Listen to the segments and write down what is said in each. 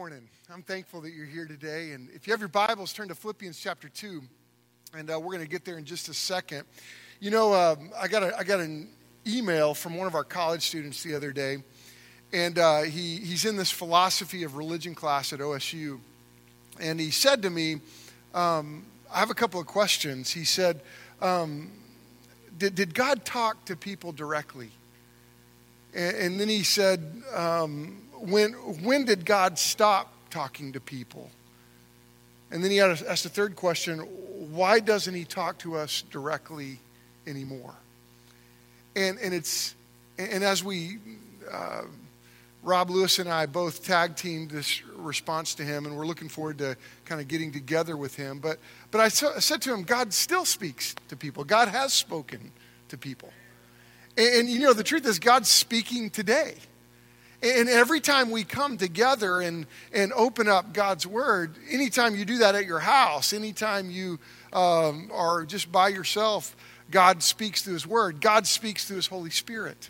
morning. I'm thankful that you're here today. And if you have your Bibles, turn to Philippians chapter 2. And uh, we're going to get there in just a second. You know, um, I, got a, I got an email from one of our college students the other day. And uh, he, he's in this philosophy of religion class at OSU. And he said to me, um, I have a couple of questions. He said, um, did, did God talk to people directly? And, and then he said, um, when, when did God stop talking to people? And then he asked the third question why doesn't he talk to us directly anymore? And, and, it's, and as we, uh, Rob Lewis and I both tag teamed this response to him, and we're looking forward to kind of getting together with him. But, but I, I said to him, God still speaks to people, God has spoken to people. And, and you know, the truth is, God's speaking today. And every time we come together and, and open up God's Word, anytime you do that at your house, anytime you um, are just by yourself, God speaks through His Word. God speaks through His Holy Spirit.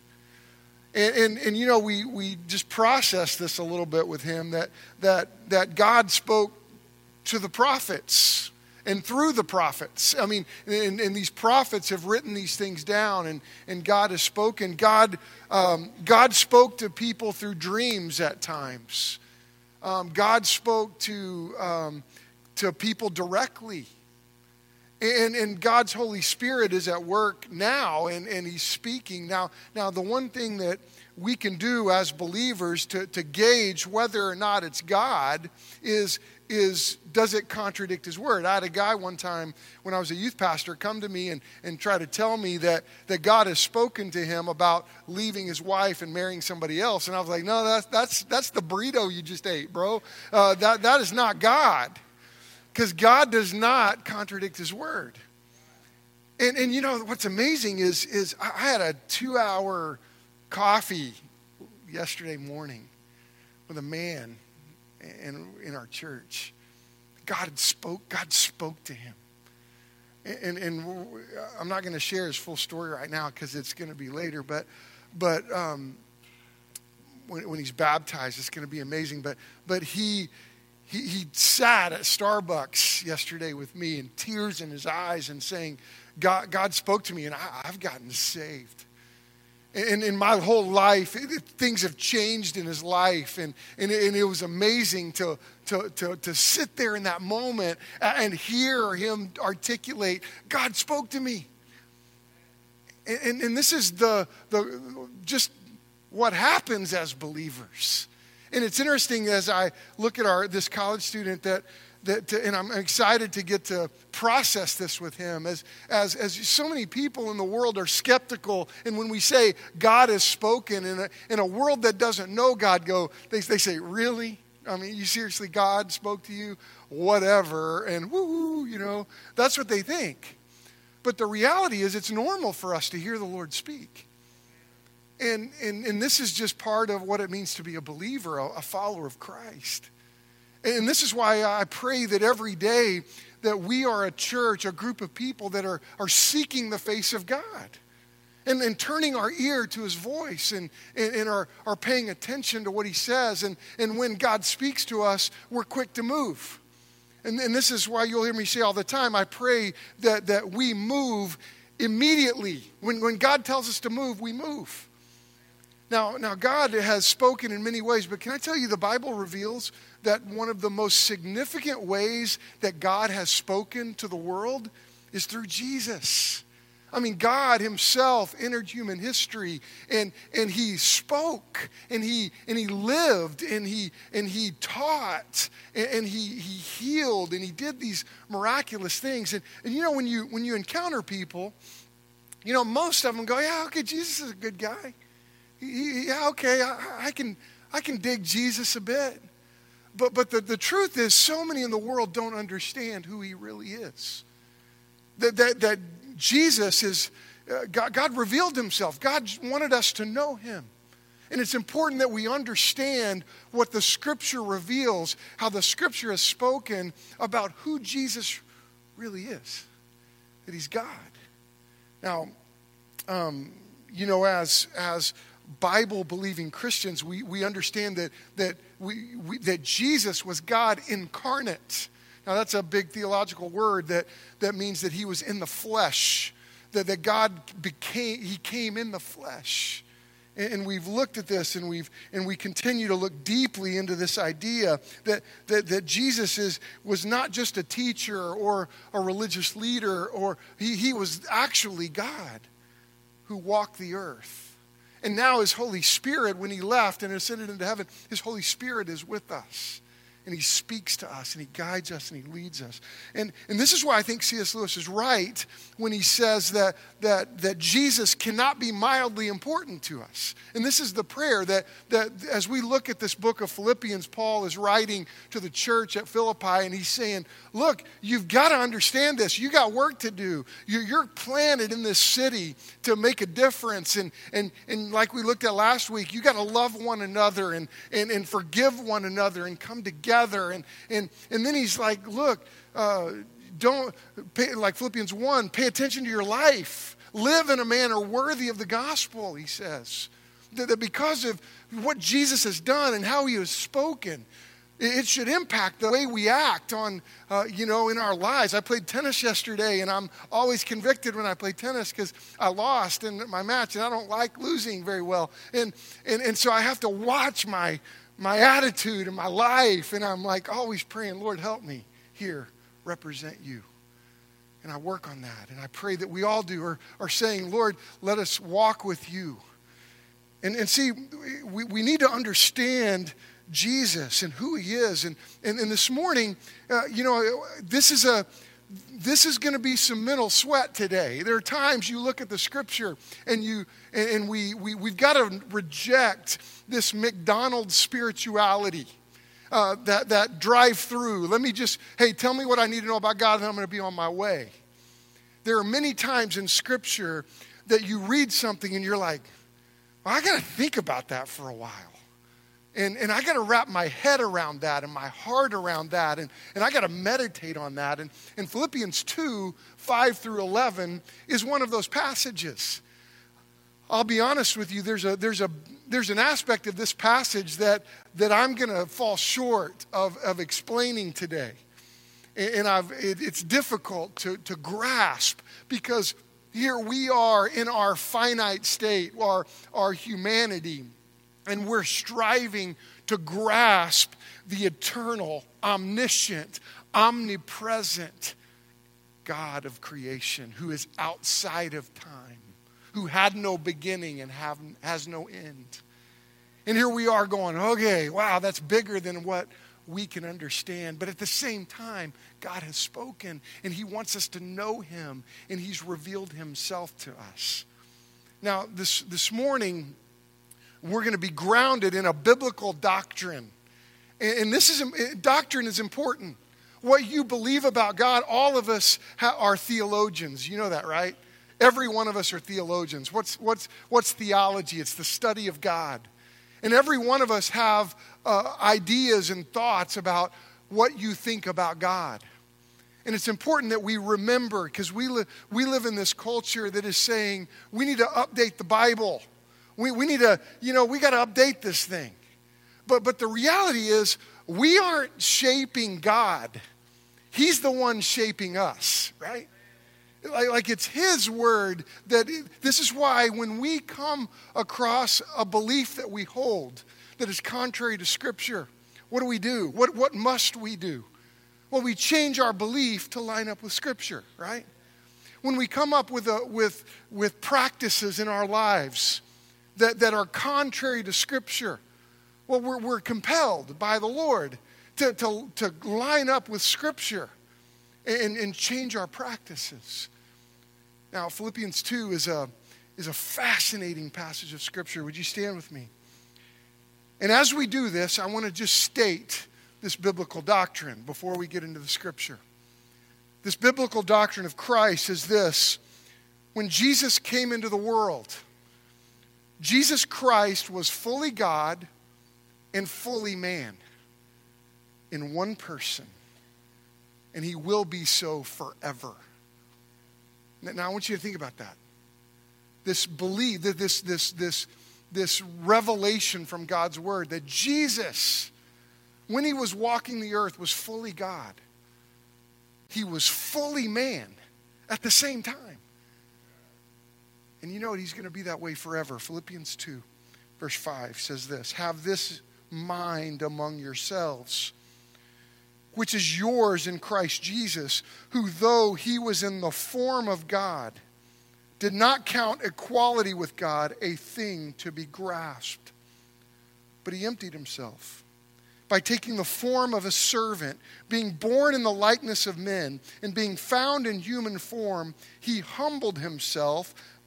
And, and, and, you know, we, we just process this a little bit with Him that, that, that God spoke to the prophets and through the prophets. I mean, and, and, these prophets have written these things down, and, and God has spoken. God, um, God spoke to people through dreams at times. Um, God spoke to, um, to people directly. And, and God's Holy Spirit is at work now, and, and He's speaking. Now, now, the one thing that we can do as believers to, to gauge whether or not it's God is, is does it contradict his word? I had a guy one time when I was a youth pastor come to me and, and try to tell me that, that God has spoken to him about leaving his wife and marrying somebody else. And I was like, no, that's, that's, that's the burrito you just ate, bro. Uh, that, that is not God. Because God does not contradict his word. And, and you know, what's amazing is, is I had a two hour coffee yesterday morning with a man in, in our church. God spoke, God spoke to him. And, and I'm not going to share his full story right now because it's going to be later, but, but um, when, when he's baptized, it's going to be amazing. But, but he, he, he sat at Starbucks yesterday with me and tears in his eyes and saying, God, God spoke to me and I, I've gotten saved. And in my whole life, things have changed in his life. And, and, it, and it was amazing to, to, to, to sit there in that moment and hear him articulate, God spoke to me. And, and, and this is the, the, just what happens as believers. And it's interesting as I look at our, this college student that that to, and I'm excited to get to process this with him as, as, as so many people in the world are skeptical. And when we say God has spoken in a, in a world that doesn't know God, go, they, they say, Really? I mean, you seriously, God spoke to you? Whatever. And woo, you know, that's what they think. But the reality is, it's normal for us to hear the Lord speak. And, and, and this is just part of what it means to be a believer, a, a follower of Christ. And this is why I pray that every day that we are a church, a group of people that are, are seeking the face of God and, and turning our ear to his voice and, and, and are, are paying attention to what he says. And, and when God speaks to us, we're quick to move. And, and this is why you'll hear me say all the time I pray that, that we move immediately. When, when God tells us to move, we move. Now, now, God has spoken in many ways, but can I tell you the Bible reveals that one of the most significant ways that God has spoken to the world is through Jesus. I mean, God Himself entered human history and, and He spoke and He and He lived and He and He taught and, He He healed and He did these miraculous things. And, and you know, when you when you encounter people, you know, most of them go, Yeah, okay, Jesus is a good guy. Yeah, okay, I, I can I can dig Jesus a bit. But, but the, the truth is, so many in the world don't understand who he really is. That, that, that Jesus is, uh, God, God revealed himself. God wanted us to know him. And it's important that we understand what the scripture reveals, how the scripture has spoken about who Jesus really is, that he's God. Now, um, you know, as, as Bible believing Christians, we, we understand that, that we, we, that Jesus was God incarnate. Now, that's a big theological word that, that means that he was in the flesh, that, that God became, he came in the flesh. And, we've looked at this and, we've, and we continue to look deeply into this idea that, that, that Jesus is, was not just a teacher or a religious leader, or he, he was actually God who walked the earth. And now his Holy Spirit, when he left and ascended into heaven, his Holy Spirit is with us and he speaks to us and he guides us and he leads us. And, and this is why I think C.S. Lewis is right when he says that, that, that Jesus cannot be mildly important to us. And this is the prayer that, that as we look at this book of Philippians, Paul is writing to the church at Philippi and he's saying, Look, you've got to understand this. You got work to do. You're, you're planted in this city to make a difference. And, and, and like we looked at last week, you got to love one another and, and, and forgive one another and come together together. And, and, and then he's like, look, uh, don't, pay, like Philippians 1, pay attention to your life. Live in a manner worthy of the gospel, he says. That, that because of what Jesus has done and how he has spoken, it should impact the way we act on, uh, you know, in our lives. I played tennis yesterday, and I'm always convicted when I play tennis because I lost in my match, and I don't like losing very well. And, and, and so I have to watch my, my attitude and my life. And I'm like always praying, Lord, help me here represent you. And I work on that. And I pray that we all do, or are saying, Lord, let us walk with you. And, and see, we, we need to understand Jesus and who he is. And, and, and this morning, uh, you know, this is a this is going to be some mental sweat today. There are times you look at the scripture and you and we, we we've got to reject this McDonald's spirituality. Uh, that, that drive through. Let me just, hey, tell me what I need to know about God, and I'm going to be on my way. There are many times in Scripture that you read something and you're like, well, I got to think about that for a while. And, and I got to wrap my head around that and my heart around that. And, and I got to meditate on that. And, and Philippians 2 5 through 11 is one of those passages. I'll be honest with you, there's, a, there's, a, there's an aspect of this passage that, that I'm going to fall short of, of explaining today. And I've, it, it's difficult to, to grasp because here we are in our finite state, our, our humanity and we're striving to grasp the eternal, omniscient, omnipresent God of creation who is outside of time, who had no beginning and have, has no end. And here we are going, okay, wow, that's bigger than what we can understand. But at the same time, God has spoken and He wants us to know Him and He's revealed Himself to us. Now, this, this morning, we're going to be grounded in a biblical doctrine. And this is doctrine is important. What you believe about God, all of us are theologians. You know that, right? Every one of us are theologians. What's, what's, what's theology? It's the study of God. And every one of us have uh, ideas and thoughts about what you think about God. And it's important that we remember because we, li- we live in this culture that is saying we need to update the Bible. We, we need to, you know, we got to update this thing. But, but the reality is, we aren't shaping God. He's the one shaping us, right? Like, like it's His word that it, this is why when we come across a belief that we hold that is contrary to Scripture, what do we do? What, what must we do? Well, we change our belief to line up with Scripture, right? When we come up with, a, with, with practices in our lives that, that are contrary to Scripture. Well, we're, we're compelled by the Lord to, to, to line up with Scripture and, and change our practices. Now, Philippians 2 is a, is a fascinating passage of Scripture. Would you stand with me? And as we do this, I want to just state this biblical doctrine before we get into the Scripture. This biblical doctrine of Christ is this when Jesus came into the world, Jesus Christ was fully God and fully man in one person, and he will be so forever. Now, I want you to think about that. This belief, this, this, this, this revelation from God's word that Jesus when he was walking the earth, was fully God. He was fully man at the same time. And you know what? He's going to be that way forever. Philippians 2, verse 5 says this Have this mind among yourselves, which is yours in Christ Jesus, who, though he was in the form of God, did not count equality with God a thing to be grasped, but he emptied himself by taking the form of a servant, being born in the likeness of men, and being found in human form, he humbled himself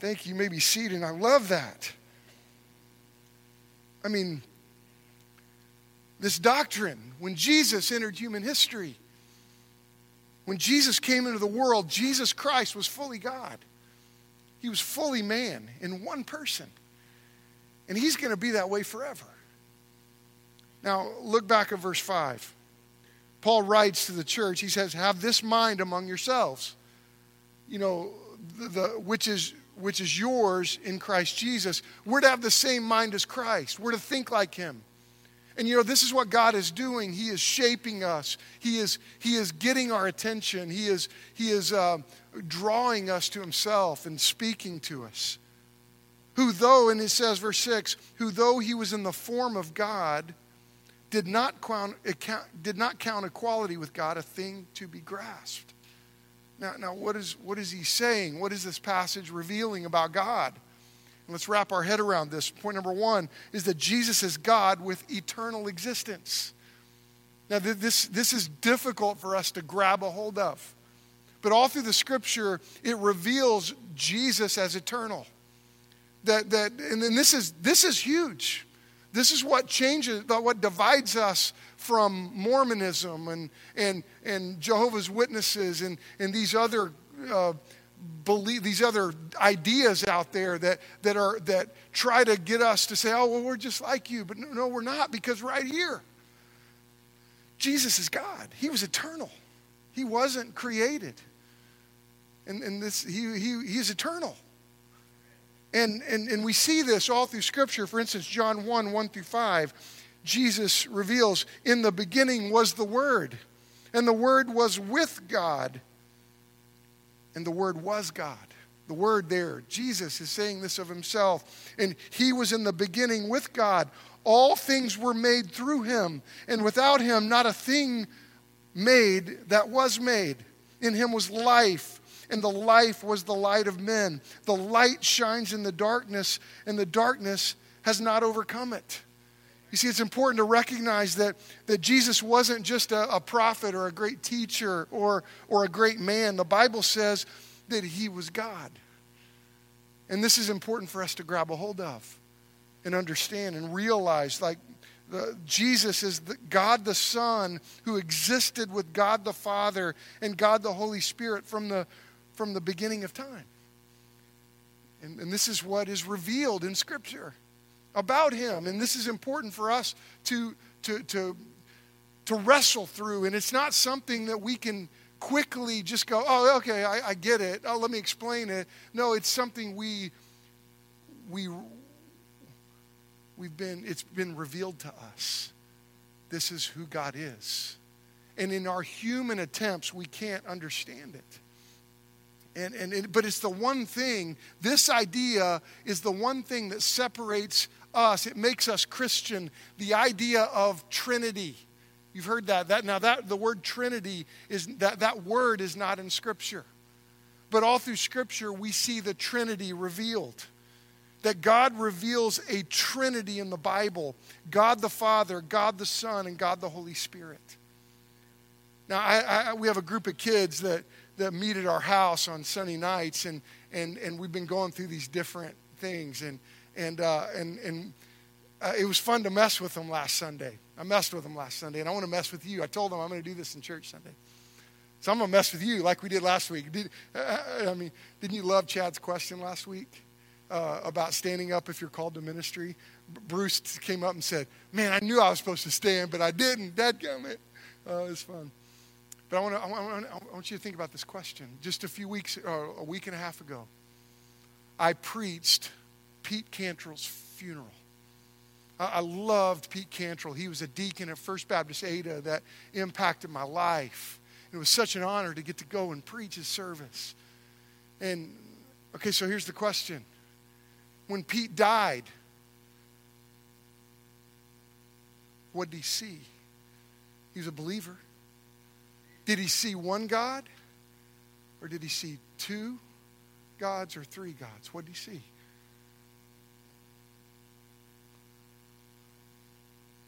Thank you. you may be seated. I love that. I mean, this doctrine, when Jesus entered human history, when Jesus came into the world, Jesus Christ was fully God. He was fully man in one person. And he's going to be that way forever. Now, look back at verse 5. Paul writes to the church, he says, Have this mind among yourselves, you know, the, the, which, is, which is yours in Christ Jesus. We're to have the same mind as Christ, we're to think like him. And you know, this is what God is doing. He is shaping us. He is, he is getting our attention. He is, he is uh, drawing us to Himself and speaking to us. Who, though, and it says, verse 6, who, though he was in the form of God, did not count, did not count equality with God a thing to be grasped. Now, now what, is, what is he saying? What is this passage revealing about God? Let's wrap our head around this. Point number one is that Jesus is God with eternal existence. Now, this, this is difficult for us to grab a hold of. But all through the scripture, it reveals Jesus as eternal. That, that, and then this is, this is huge. This is what changes, what divides us from Mormonism and, and, and Jehovah's Witnesses and, and these other uh, believe these other ideas out there that, that are that try to get us to say, oh well, we're just like you. But no, no, we're not, because right here, Jesus is God. He was eternal. He wasn't created. And, and this he, he he's eternal. And, and, and we see this all through Scripture. For instance, John 1 1 through 5, Jesus reveals, In the beginning was the Word, and the Word was with God and the Word was God. The Word there, Jesus is saying this of himself. And he was in the beginning with God. All things were made through him, and without him, not a thing made that was made. In him was life, and the life was the light of men. The light shines in the darkness, and the darkness has not overcome it. You see, it's important to recognize that, that Jesus wasn't just a, a prophet or a great teacher or, or a great man. The Bible says that he was God. And this is important for us to grab a hold of and understand and realize like the, Jesus is the, God the Son who existed with God the Father and God the Holy Spirit from the, from the beginning of time. And, and this is what is revealed in Scripture about him. And this is important for us to, to, to, to wrestle through. And it's not something that we can quickly just go, oh, okay, I, I get it. Oh, let me explain it. No, it's something we, we, we've been, it's been revealed to us. This is who God is. And in our human attempts, we can't understand it. And, and it, but it's the one thing, this idea is the one thing that separates us, it makes us Christian, the idea of Trinity. You've heard that. that now that the word Trinity is that, that word is not in Scripture. But all through Scripture we see the Trinity revealed. That God reveals a Trinity in the Bible God the Father, God the Son, and God the Holy Spirit. Now, I, I, we have a group of kids that, that meet at our house on Sunday nights, and, and, and we've been going through these different things. And, and, uh, and, and uh, it was fun to mess with them last Sunday. I messed with them last Sunday, and I want to mess with you. I told them I'm going to do this in church Sunday. So I'm going to mess with you like we did last week. Did, uh, I mean, didn't you love Chad's question last week uh, about standing up if you're called to ministry? Bruce came up and said, Man, I knew I was supposed to stand, but I didn't. Dadgummit. Uh, it was fun. But I want, to, I, want, I want you to think about this question. Just a few weeks, uh, a week and a half ago, I preached Pete Cantrell's funeral. I loved Pete Cantrell. He was a deacon at First Baptist Ada that impacted my life. It was such an honor to get to go and preach his service. And, okay, so here's the question. When Pete died, what did he see? He was a believer. Did he see one God? Or did he see two gods or three gods? What did he see?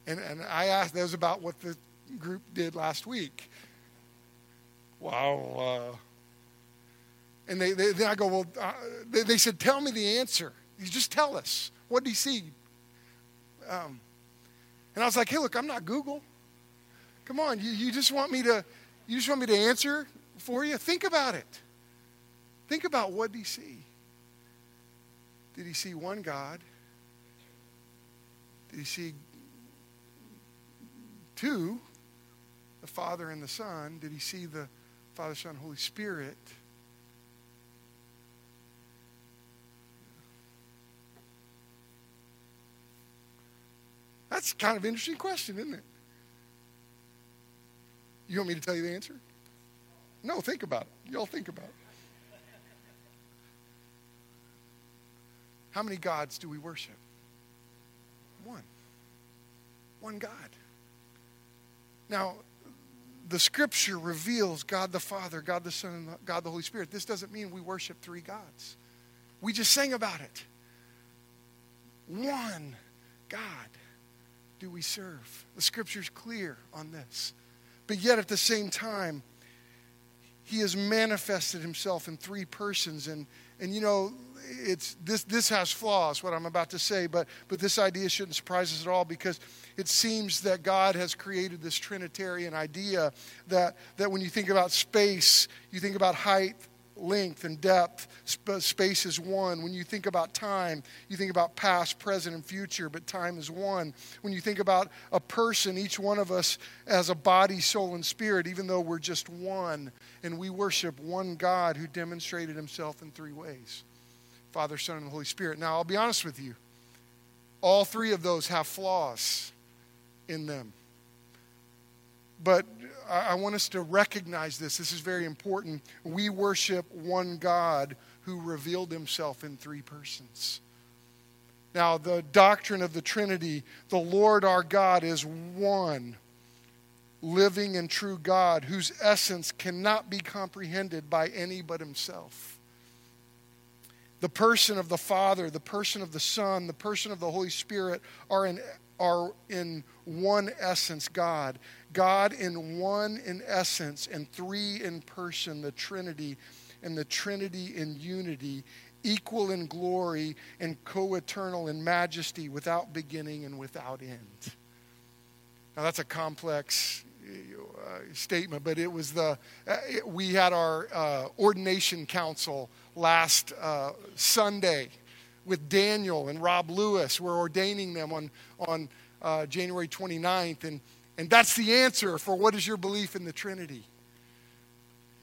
And, and I asked, that was about what the group did last week. Wow. Uh, and they, they, then I go, well, uh, they, they, said, tell me the answer. You just tell us. What did he see? Um, and I was like, hey, look, I'm not Google. Come on, you, you just want me to, you just want me to answer for you? Think about it. Think about what did he see? Did he see one God? Did he see two, the Father and the Son? Did he see the Father, Son, Holy Spirit? That's kind of interesting question, isn't it? You want me to tell you the answer? No, think about it. Y'all think about it. How many gods do we worship? One. One God. Now, the scripture reveals God the Father, God the Son, and God the Holy Spirit. This doesn't mean we worship three gods. We just sang about it. One God do we serve. The scripture's clear on this. But yet at the same time, he has manifested himself in three persons. And and you know it's this this has flaws what i'm about to say but but this idea shouldn't surprise us at all because it seems that god has created this trinitarian idea that that when you think about space you think about height length and depth. Sp- space is one. When you think about time, you think about past, present, and future, but time is one. When you think about a person, each one of us as a body, soul, and spirit, even though we're just one, and we worship one God who demonstrated himself in three ways Father, Son, and Holy Spirit. Now, I'll be honest with you, all three of those have flaws in them. But I want us to recognize this. This is very important. We worship one God who revealed himself in three persons. Now, the doctrine of the Trinity, the Lord our God is one living and true God whose essence cannot be comprehended by any but himself. The person of the Father, the person of the Son, the person of the Holy Spirit are in, are in one essence God. God in one in essence and three in person, the Trinity, and the Trinity in unity, equal in glory and co eternal in majesty, without beginning and without end. Now, that's a complex uh, statement, but it was the, uh, it, we had our uh, ordination council last uh, Sunday with Daniel and Rob Lewis. We're ordaining them on, on uh, January 29th. And and that's the answer for what is your belief in the Trinity.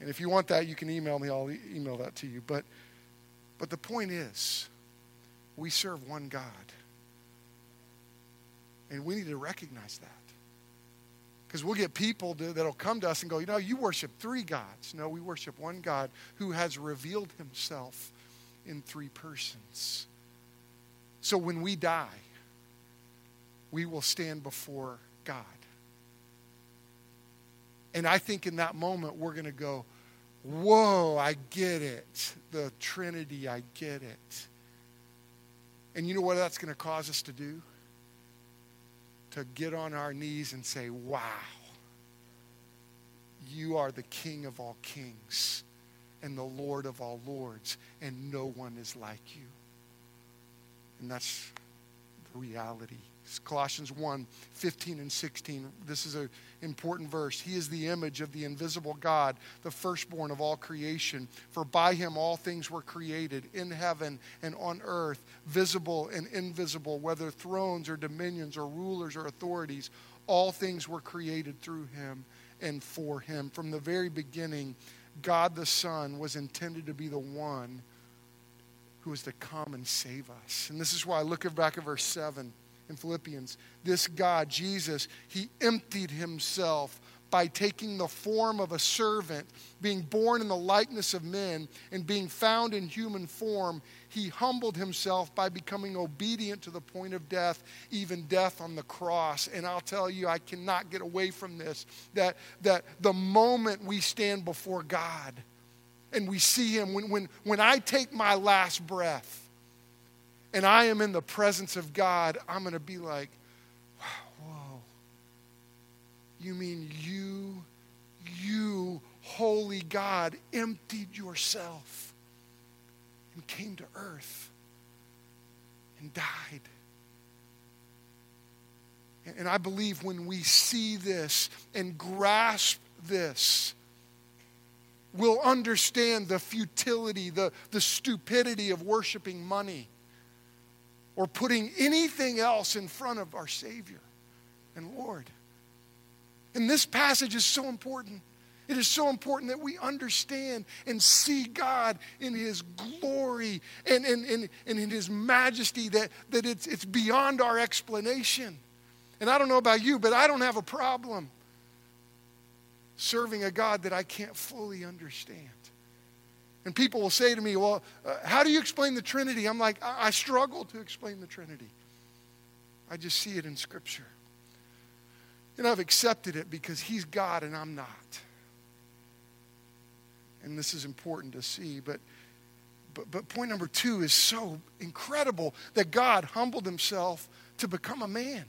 And if you want that, you can email me. I'll e- email that to you. But, but the point is, we serve one God. And we need to recognize that. Because we'll get people to, that'll come to us and go, you know, you worship three gods. No, we worship one God who has revealed himself in three persons. So when we die, we will stand before God. And I think in that moment, we're going to go, Whoa, I get it. The Trinity, I get it. And you know what that's going to cause us to do? To get on our knees and say, Wow, you are the King of all kings and the Lord of all lords, and no one is like you. And that's the reality It's Colossians 1 15 and 16. This is an important verse. He is the image of the invisible God, the firstborn of all creation. For by him all things were created, in heaven and on earth, visible and invisible, whether thrones or dominions or rulers or authorities. All things were created through him and for him. From the very beginning, God the Son was intended to be the one who was to come and save us. And this is why I look back at verse 7 in Philippians. This God, Jesus, he emptied himself by taking the form of a servant, being born in the likeness of men, and being found in human form, he humbled himself by becoming obedient to the point of death, even death on the cross. And I'll tell you, I cannot get away from this that, that the moment we stand before God and we see him, when, when, when I take my last breath, and I am in the presence of God, I'm going to be like, whoa. You mean you, you, holy God, emptied yourself and came to earth and died? And I believe when we see this and grasp this, we'll understand the futility, the, the stupidity of worshiping money or putting anything else in front of our Savior and Lord. And this passage is so important. It is so important that we understand and see God in His glory and, and, and, and in His majesty, that, that it's, it's beyond our explanation. And I don't know about you, but I don't have a problem serving a God that I can't fully understand. And people will say to me, Well, uh, how do you explain the Trinity? I'm like, I-, I struggle to explain the Trinity. I just see it in Scripture. And I've accepted it because He's God and I'm not. And this is important to see. But, but, but point number two is so incredible that God humbled Himself to become a man.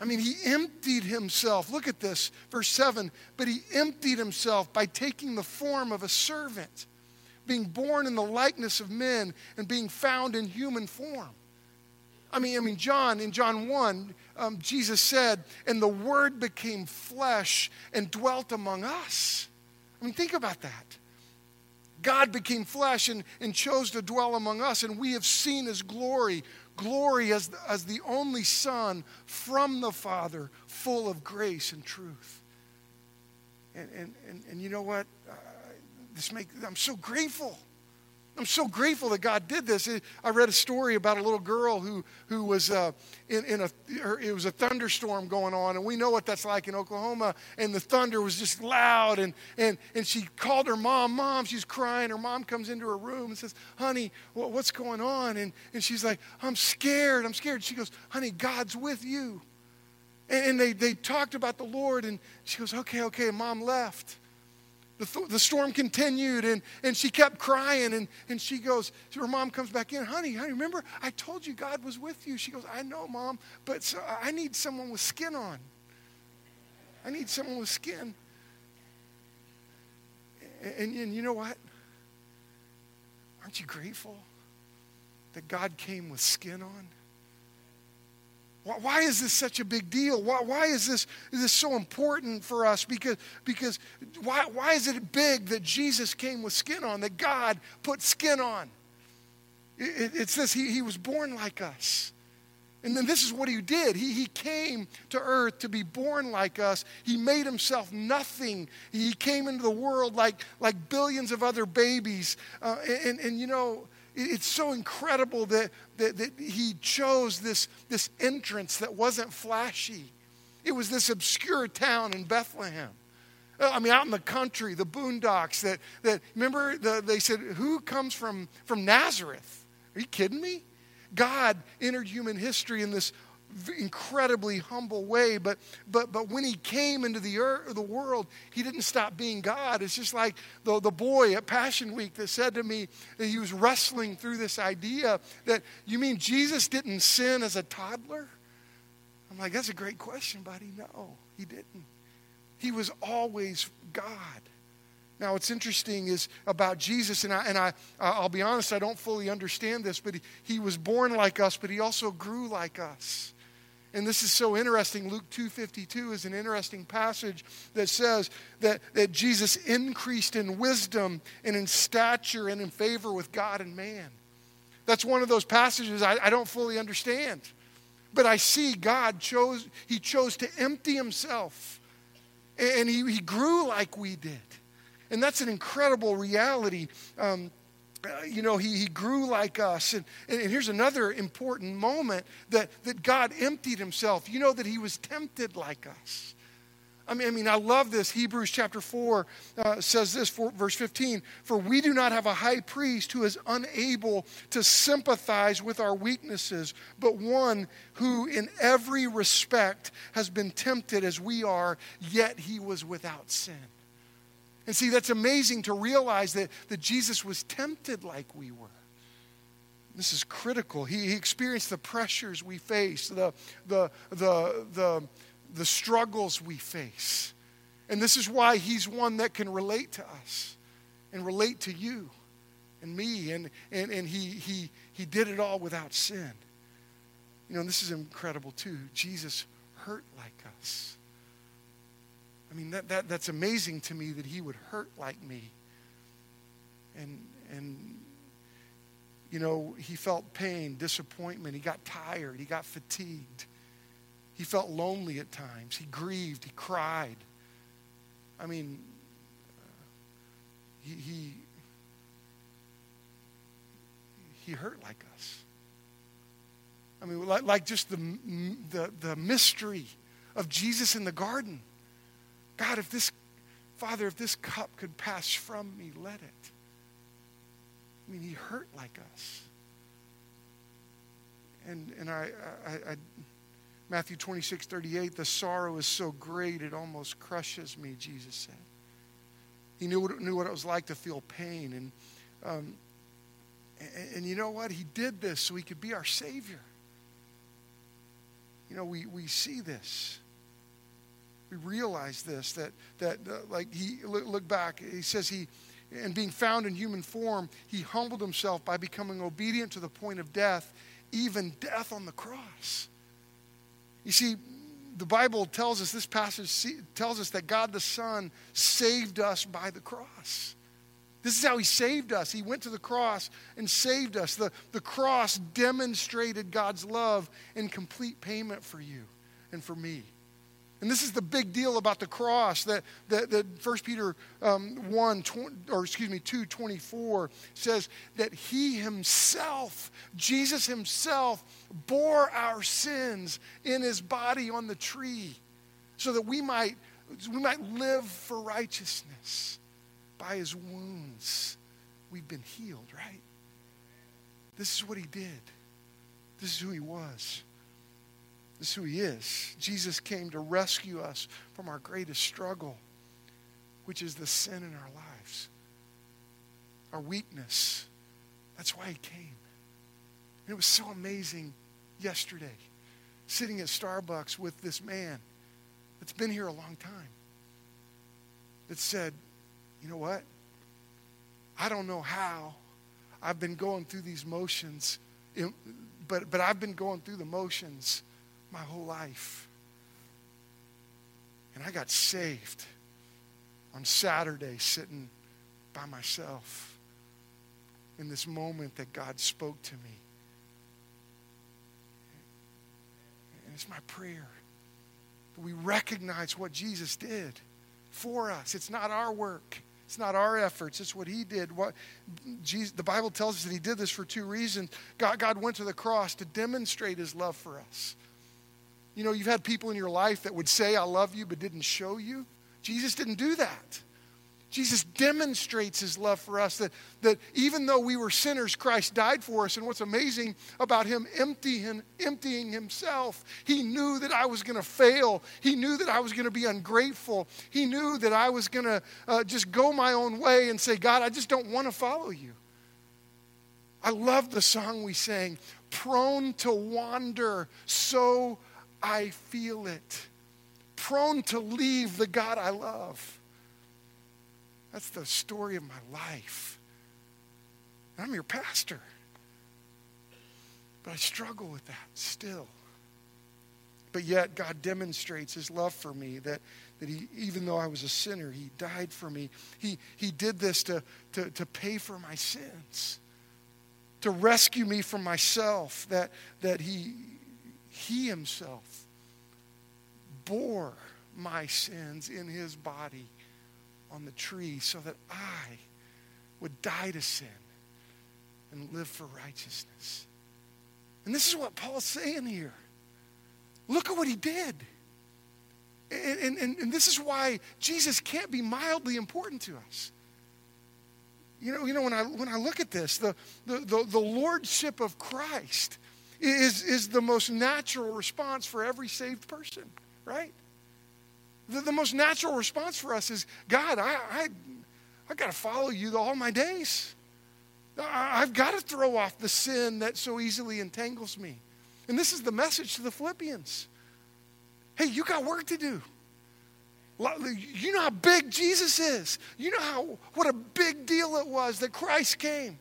I mean, he emptied himself. Look at this, verse 7. But he emptied himself by taking the form of a servant, being born in the likeness of men, and being found in human form. I mean, I mean, John, in John 1, um, Jesus said, and the word became flesh and dwelt among us. I mean, think about that. God became flesh and, and chose to dwell among us, and we have seen his glory glory as, as the only Son from the Father, full of grace and truth. And, and, and, and you know what? Uh, this make, I'm so grateful I'm so grateful that God did this. I read a story about a little girl who, who was uh, in, in a, it was a thunderstorm going on, and we know what that's like in Oklahoma, and the thunder was just loud, and, and, and she called her mom, Mom, she's crying. Her mom comes into her room and says, Honey, what's going on? And, and she's like, I'm scared, I'm scared. She goes, Honey, God's with you. And, and they, they talked about the Lord, and she goes, Okay, okay, mom left the, th- the storm continued and, and she kept crying and, and she goes her mom comes back in honey honey remember i told you god was with you. She goes i know mom but so, i need someone with skin on. I need someone with skin. And, and, and you know what? Aren't you grateful that god came with skin on why is this such a big deal? Why, why is, this, is this so important for us? Because, because why, why is it big that Jesus came with skin on, that God put skin on? It, it says he, he was born like us. And then this is what he did. He, he came to earth to be born like us. He made himself nothing. He came into the world like, like billions of other babies. Uh, and, and, you know, it's so incredible that, that, that he chose this, this entrance that wasn't flashy. It was this obscure town in Bethlehem. Uh, I mean, out in the country, the boondocks that, that remember, the, they said, Who comes from, from Nazareth? Are you kidding me? God entered human history in this incredibly humble way. But, but, but when he came into the, earth, the world, he didn't stop being God. It's just like the, the boy at Passion Week that said to me that he was wrestling through this idea that, you mean Jesus didn't sin as a toddler? I'm like, that's a great question, buddy. No, he didn't. He was always God. Now, what's interesting is about Jesus, and, I, and I, I'll be honest, I don't fully understand this, but he, he was born like us, but he also grew like us. And this is so interesting. Luke 2:52 is an interesting passage that says that, that Jesus increased in wisdom and in stature and in favor with God and man. That's one of those passages I, I don't fully understand. But I see God chose, He chose to empty Himself. And He, he grew like we did. And that's an incredible reality. Um, uh, you know, he, he grew like us. And, and here's another important moment that, that God emptied himself. You know that he was tempted like us. I mean, I mean, I love this. Hebrews chapter 4 uh, says this, for, verse 15 For we do not have a high priest who is unable to sympathize with our weaknesses, but one who in every respect has been tempted as we are, yet he was without sin. And see, that's amazing to realize that, that Jesus was tempted like we were. This is critical. He, he experienced the pressures we face, the, the, the, the, the struggles we face. And this is why he's one that can relate to us and relate to you and me. And, and, and he, he, he did it all without sin. You know, this is incredible too. Jesus hurt like us. I mean, that, that, that's amazing to me that he would hurt like me. And, and, you know, he felt pain, disappointment. He got tired. He got fatigued. He felt lonely at times. He grieved. He cried. I mean, he, he, he hurt like us. I mean, like, like just the, the, the mystery of Jesus in the garden. God, if this, Father, if this cup could pass from me, let it. I mean, he hurt like us. And, and I, I, I Matthew 26, 38, the sorrow is so great it almost crushes me, Jesus said. He knew what, knew what it was like to feel pain. And, um, and, and you know what? He did this so he could be our Savior. You know, we, we see this. We realize this, that, that uh, like he, look, back, he says he, and being found in human form, he humbled himself by becoming obedient to the point of death, even death on the cross. You see, the Bible tells us, this passage tells us that God the Son saved us by the cross. This is how he saved us. He went to the cross and saved us. The, the cross demonstrated God's love in complete payment for you and for me. And this is the big deal about the cross that, that, that 1 Peter um, 1, 20, or excuse me, 2, 24 says that he himself, Jesus himself, bore our sins in his body on the tree so that we might, we might live for righteousness. By his wounds, we've been healed, right? This is what he did. This is who he was. This is who he is. Jesus came to rescue us from our greatest struggle, which is the sin in our lives, our weakness. That's why he came. And it was so amazing yesterday, sitting at Starbucks with this man that's been here a long time, that said, You know what? I don't know how. I've been going through these motions, but, but I've been going through the motions my whole life. And I got saved on Saturday sitting by myself in this moment that God spoke to me. And it's my prayer that we recognize what Jesus did for us. It's not our work. It's not our efforts. It's what he did. What Jesus, the Bible tells us that he did this for two reasons. God, God went to the cross to demonstrate his love for us. You know, you've had people in your life that would say, I love you, but didn't show you. Jesus didn't do that. Jesus demonstrates his love for us that, that even though we were sinners, Christ died for us. And what's amazing about him emptying, emptying himself, he knew that I was going to fail. He knew that I was going to be ungrateful. He knew that I was going to uh, just go my own way and say, God, I just don't want to follow you. I love the song we sang, Prone to Wander, so I feel it. Prone to leave the God I love. That's the story of my life. I'm your pastor. But I struggle with that still. But yet, God demonstrates his love for me that, that he, even though I was a sinner, he died for me. He, he did this to, to, to pay for my sins, to rescue me from myself, that, that he, he himself bore my sins in his body on the tree so that I would die to sin and live for righteousness. And this is what Paul's saying here. Look at what he did. And, and, and, this is why Jesus can't be mildly important to us. You know, you know when, I, when I look at this, the, the, the, the lordship of Christ is, is the most natural response for every saved person, right? The, the most natural response for us is God, I, I, I got to follow you all my days. I, I've got to throw off the sin that so easily entangles me. And this is the message to the Philippians. Hey, you got work to do. You know how big Jesus is. You know how what a big deal it was that Christ came.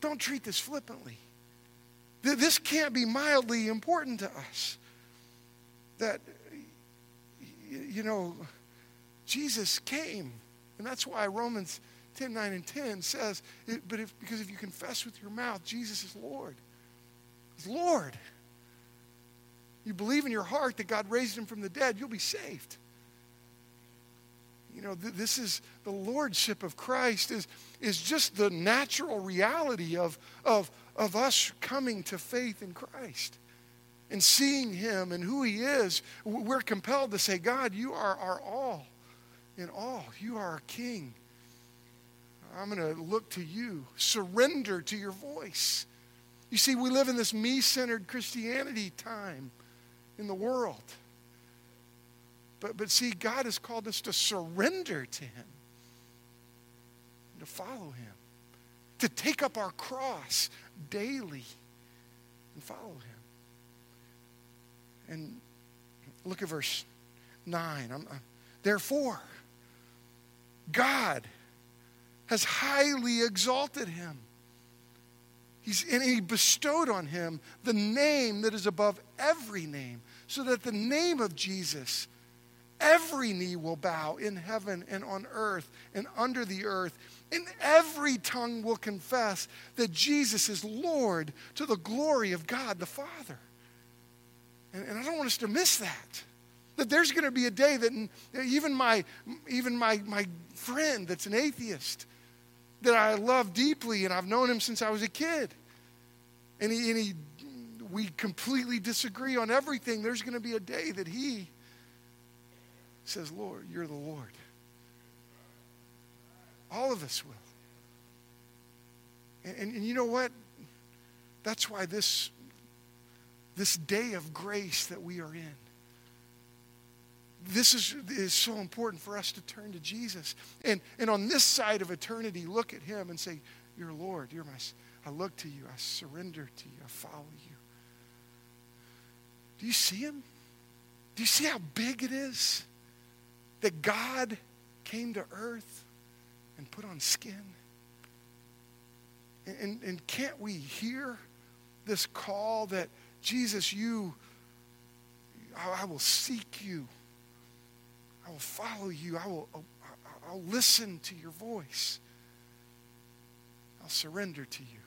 Don't treat this flippantly. This can't be mildly important to us. That you know, Jesus came. And that's why Romans 10, 9, and 10 says, but if, because if you confess with your mouth, Jesus is Lord. He's Lord. You believe in your heart that God raised him from the dead, you'll be saved. You know, th- this is the lordship of Christ is, is just the natural reality of, of, of us coming to faith in Christ and seeing him and who he is. We're compelled to say, God, you are our all in all. You are our king. I'm going to look to you. Surrender to your voice. You see, we live in this me centered Christianity time in the world. But, but see, God has called us to surrender to Him, to follow Him, to take up our cross daily and follow Him. And look at verse 9. I'm, I'm, Therefore, God has highly exalted him. He's, and he bestowed on him the name that is above every name, so that the name of Jesus, every knee will bow in heaven and on earth and under the earth, and every tongue will confess that Jesus is Lord to the glory of God the Father. And, and I don't want us to miss that. That there's going to be a day that even my, even my, my friend that's an atheist, that I love deeply and I've known him since I was a kid, and he, and he we completely disagree on everything, there's going to be a day that he says, Lord, you're the Lord. All of us will. And, and, and, you know what? That's why this, this day of grace that we are in, this is, is so important for us to turn to Jesus. And, and on this side of eternity, look at him and say, You're Lord. You're my, I look to you. I surrender to you. I follow you. Do you see him? Do you see how big it is that God came to earth and put on skin? And, and, and can't we hear this call that Jesus, you, I will seek you. I will follow you. I will I'll listen to your voice. I'll surrender to you.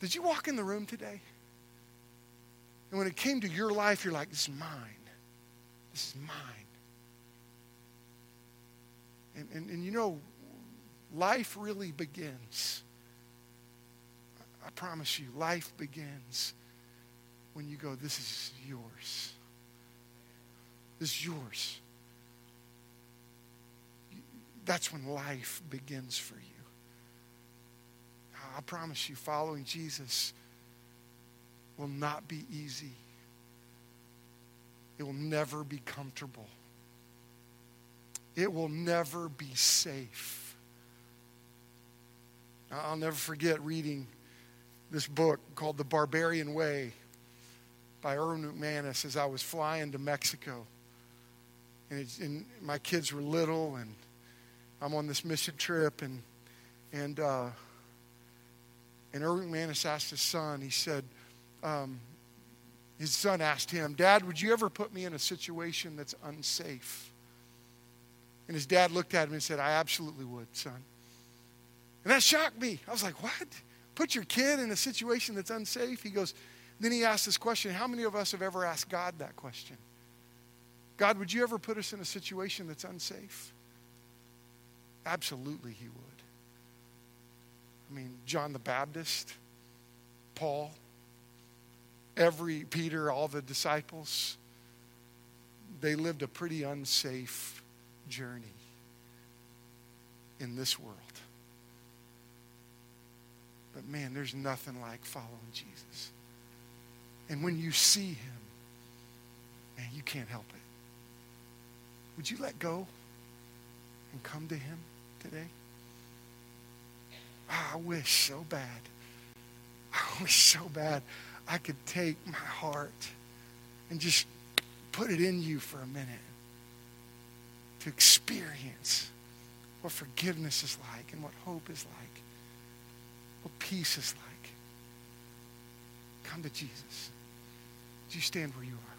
Did you walk in the room today? And when it came to your life, you're like, this is mine. This is mine. And, and, and you know, life really begins. I promise you, life begins when you go, this is yours This is yours. That's when life begins for you. I promise you, following Jesus will not be easy. It will never be comfortable. It will never be safe. I'll never forget reading this book called The Barbarian Way by Erwin McManus as I was flying to Mexico and, and my kids were little, and I'm on this mission trip, and and uh, and Erwin McManus asked his son. He said, um, his son asked him, Dad, would you ever put me in a situation that's unsafe? And his dad looked at him and said, I absolutely would, son. And that shocked me. I was like, What? Put your kid in a situation that's unsafe? He goes, Then he asked this question How many of us have ever asked God that question? God, would you ever put us in a situation that's unsafe? Absolutely, he would. I mean, John the Baptist, Paul, every Peter, all the disciples, they lived a pretty unsafe journey in this world. But man, there's nothing like following Jesus. And when you see him, man, you can't help it. Would you let go and come to him today? Oh, I wish so bad. I wish so bad I could take my heart and just put it in you for a minute to experience what forgiveness is like and what hope is like, what peace is like. Come to Jesus. Do you stand where you are?